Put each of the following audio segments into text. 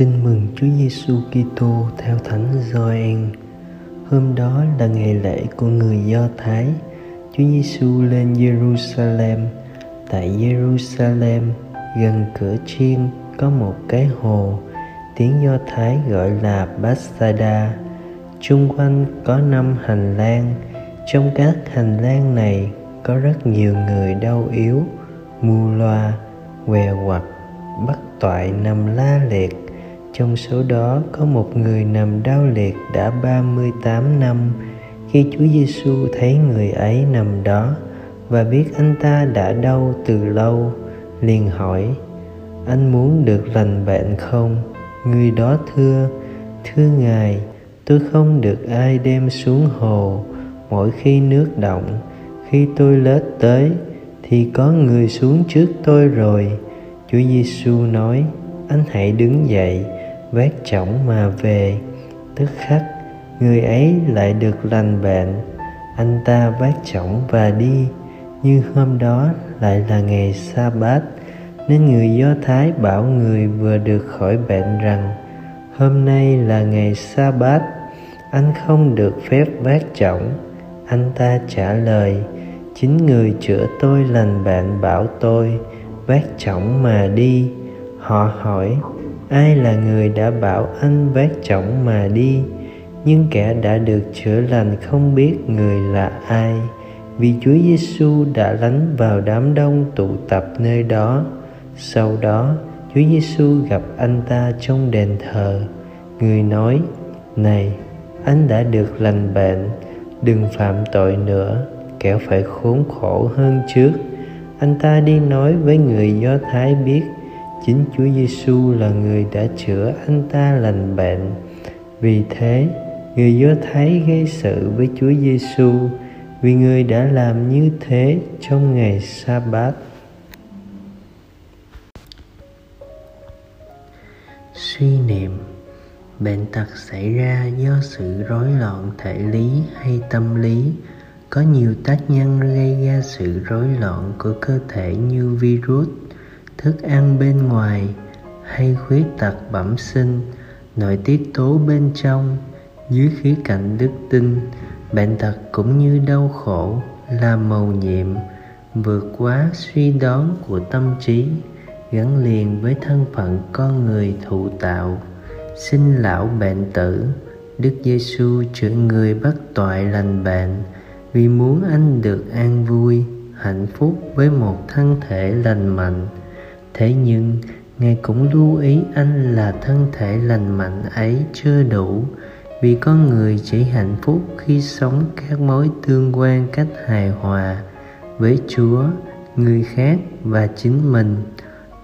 Tin mừng Chúa Giêsu Kitô theo Thánh Gioan. Hôm đó là ngày lễ của người Do Thái. Chúa Giêsu lên Jerusalem. Tại Jerusalem, gần cửa chiên có một cái hồ, tiếng Do Thái gọi là Bethsaida. Chung quanh có năm hành lang. Trong các hành lang này có rất nhiều người đau yếu, mù loa, què quặt, bắt toại nằm la liệt trong số đó có một người nằm đau liệt đã 38 năm. Khi Chúa Giêsu thấy người ấy nằm đó và biết anh ta đã đau từ lâu, liền hỏi: "Anh muốn được lành bệnh không?" Người đó thưa: "Thưa Ngài, tôi không được ai đem xuống hồ mỗi khi nước động, khi tôi lết tới thì có người xuống trước tôi rồi." Chúa Giêsu nói: "Anh hãy đứng dậy." Vác chổng mà về. Tức khắc, người ấy lại được lành bệnh. Anh ta vác chổng và đi như hôm đó lại là ngày sa bát nên người do thái bảo người vừa được khỏi bệnh rằng, hôm nay là ngày sa bát anh không được phép vác chổng. Anh ta trả lời, chính người chữa tôi lành bệnh bảo tôi vác chổng mà đi. Họ hỏi ai là người đã bảo anh vác chổng mà đi nhưng kẻ đã được chữa lành không biết người là ai vì Chúa Giêsu đã lánh vào đám đông tụ tập nơi đó. Sau đó, Chúa Giêsu gặp anh ta trong đền thờ. Người nói: "Này, anh đã được lành bệnh, đừng phạm tội nữa, kẻo phải khốn khổ hơn trước." Anh ta đi nói với người Do Thái biết chính Chúa Giêsu là người đã chữa anh ta lành bệnh. Vì thế, người Do Thái gây sự với Chúa Giêsu vì người đã làm như thế trong ngày sa bát. Suy niệm Bệnh tật xảy ra do sự rối loạn thể lý hay tâm lý có nhiều tác nhân gây ra sự rối loạn của cơ thể như virus thức ăn bên ngoài hay khuyết tật bẩm sinh, nội tiết tố bên trong, dưới khía cạnh đức tin, bệnh tật cũng như đau khổ, là màu nhiệm, vượt quá suy đoán của tâm trí, gắn liền với thân phận con người thụ tạo. Sinh lão bệnh tử, đức giêsu chữa người bất toại lành bệnh vì muốn anh được an vui, hạnh phúc với một thân thể lành mạnh thế nhưng, ngài cũng lưu ý anh là thân thể lành mạnh ấy chưa đủ, vì con người chỉ hạnh phúc khi sống các mối tương quan cách hài hòa với chúa, người khác và chính mình.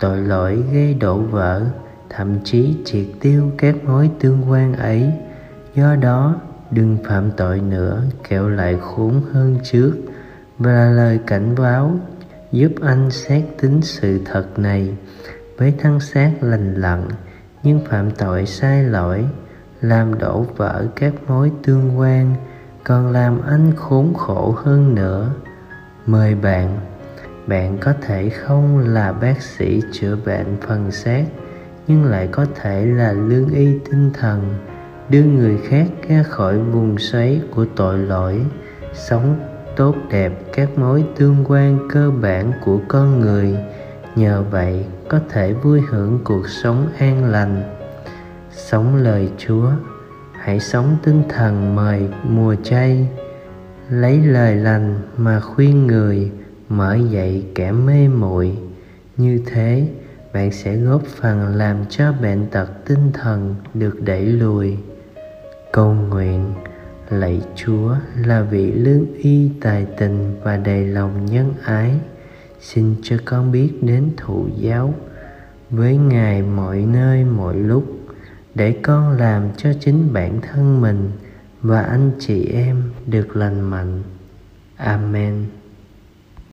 Tội lỗi gây đổ vỡ, thậm chí triệt tiêu các mối tương quan ấy. Do đó, đừng phạm tội nữa kẹo lại khốn hơn trước. Và là lời cảnh báo giúp anh xét tính sự thật này. Với thân xác lành lặn, nhưng phạm tội sai lỗi, làm đổ vỡ các mối tương quan, còn làm anh khốn khổ hơn nữa. Mời bạn bạn có thể không là bác sĩ chữa bệnh phần xác nhưng lại có thể là lương y tinh thần, đưa người khác ra khỏi vùng xoáy của tội lỗi, sống tốt đẹp, các mối tương quan cơ bản của con người. Nhờ vậy, có thể vui hưởng cuộc sống an lành. Sống lời chúa, hãy sống tinh thần mời mùa chay. Lấy lời lành mà khuyên người, mở dậy kẻ mê muội. Như thế, bạn sẽ góp phần làm cho bệnh tật tinh thần được đẩy lùi. Cầu nguyện lạy chúa là vị lương y tài tình và đầy lòng nhân ái. Xin cho con biết đến thụ giáo với ngài mọi nơi mọi lúc, để con làm cho chính bản thân mình và anh chị em được lành mạnh. Amen.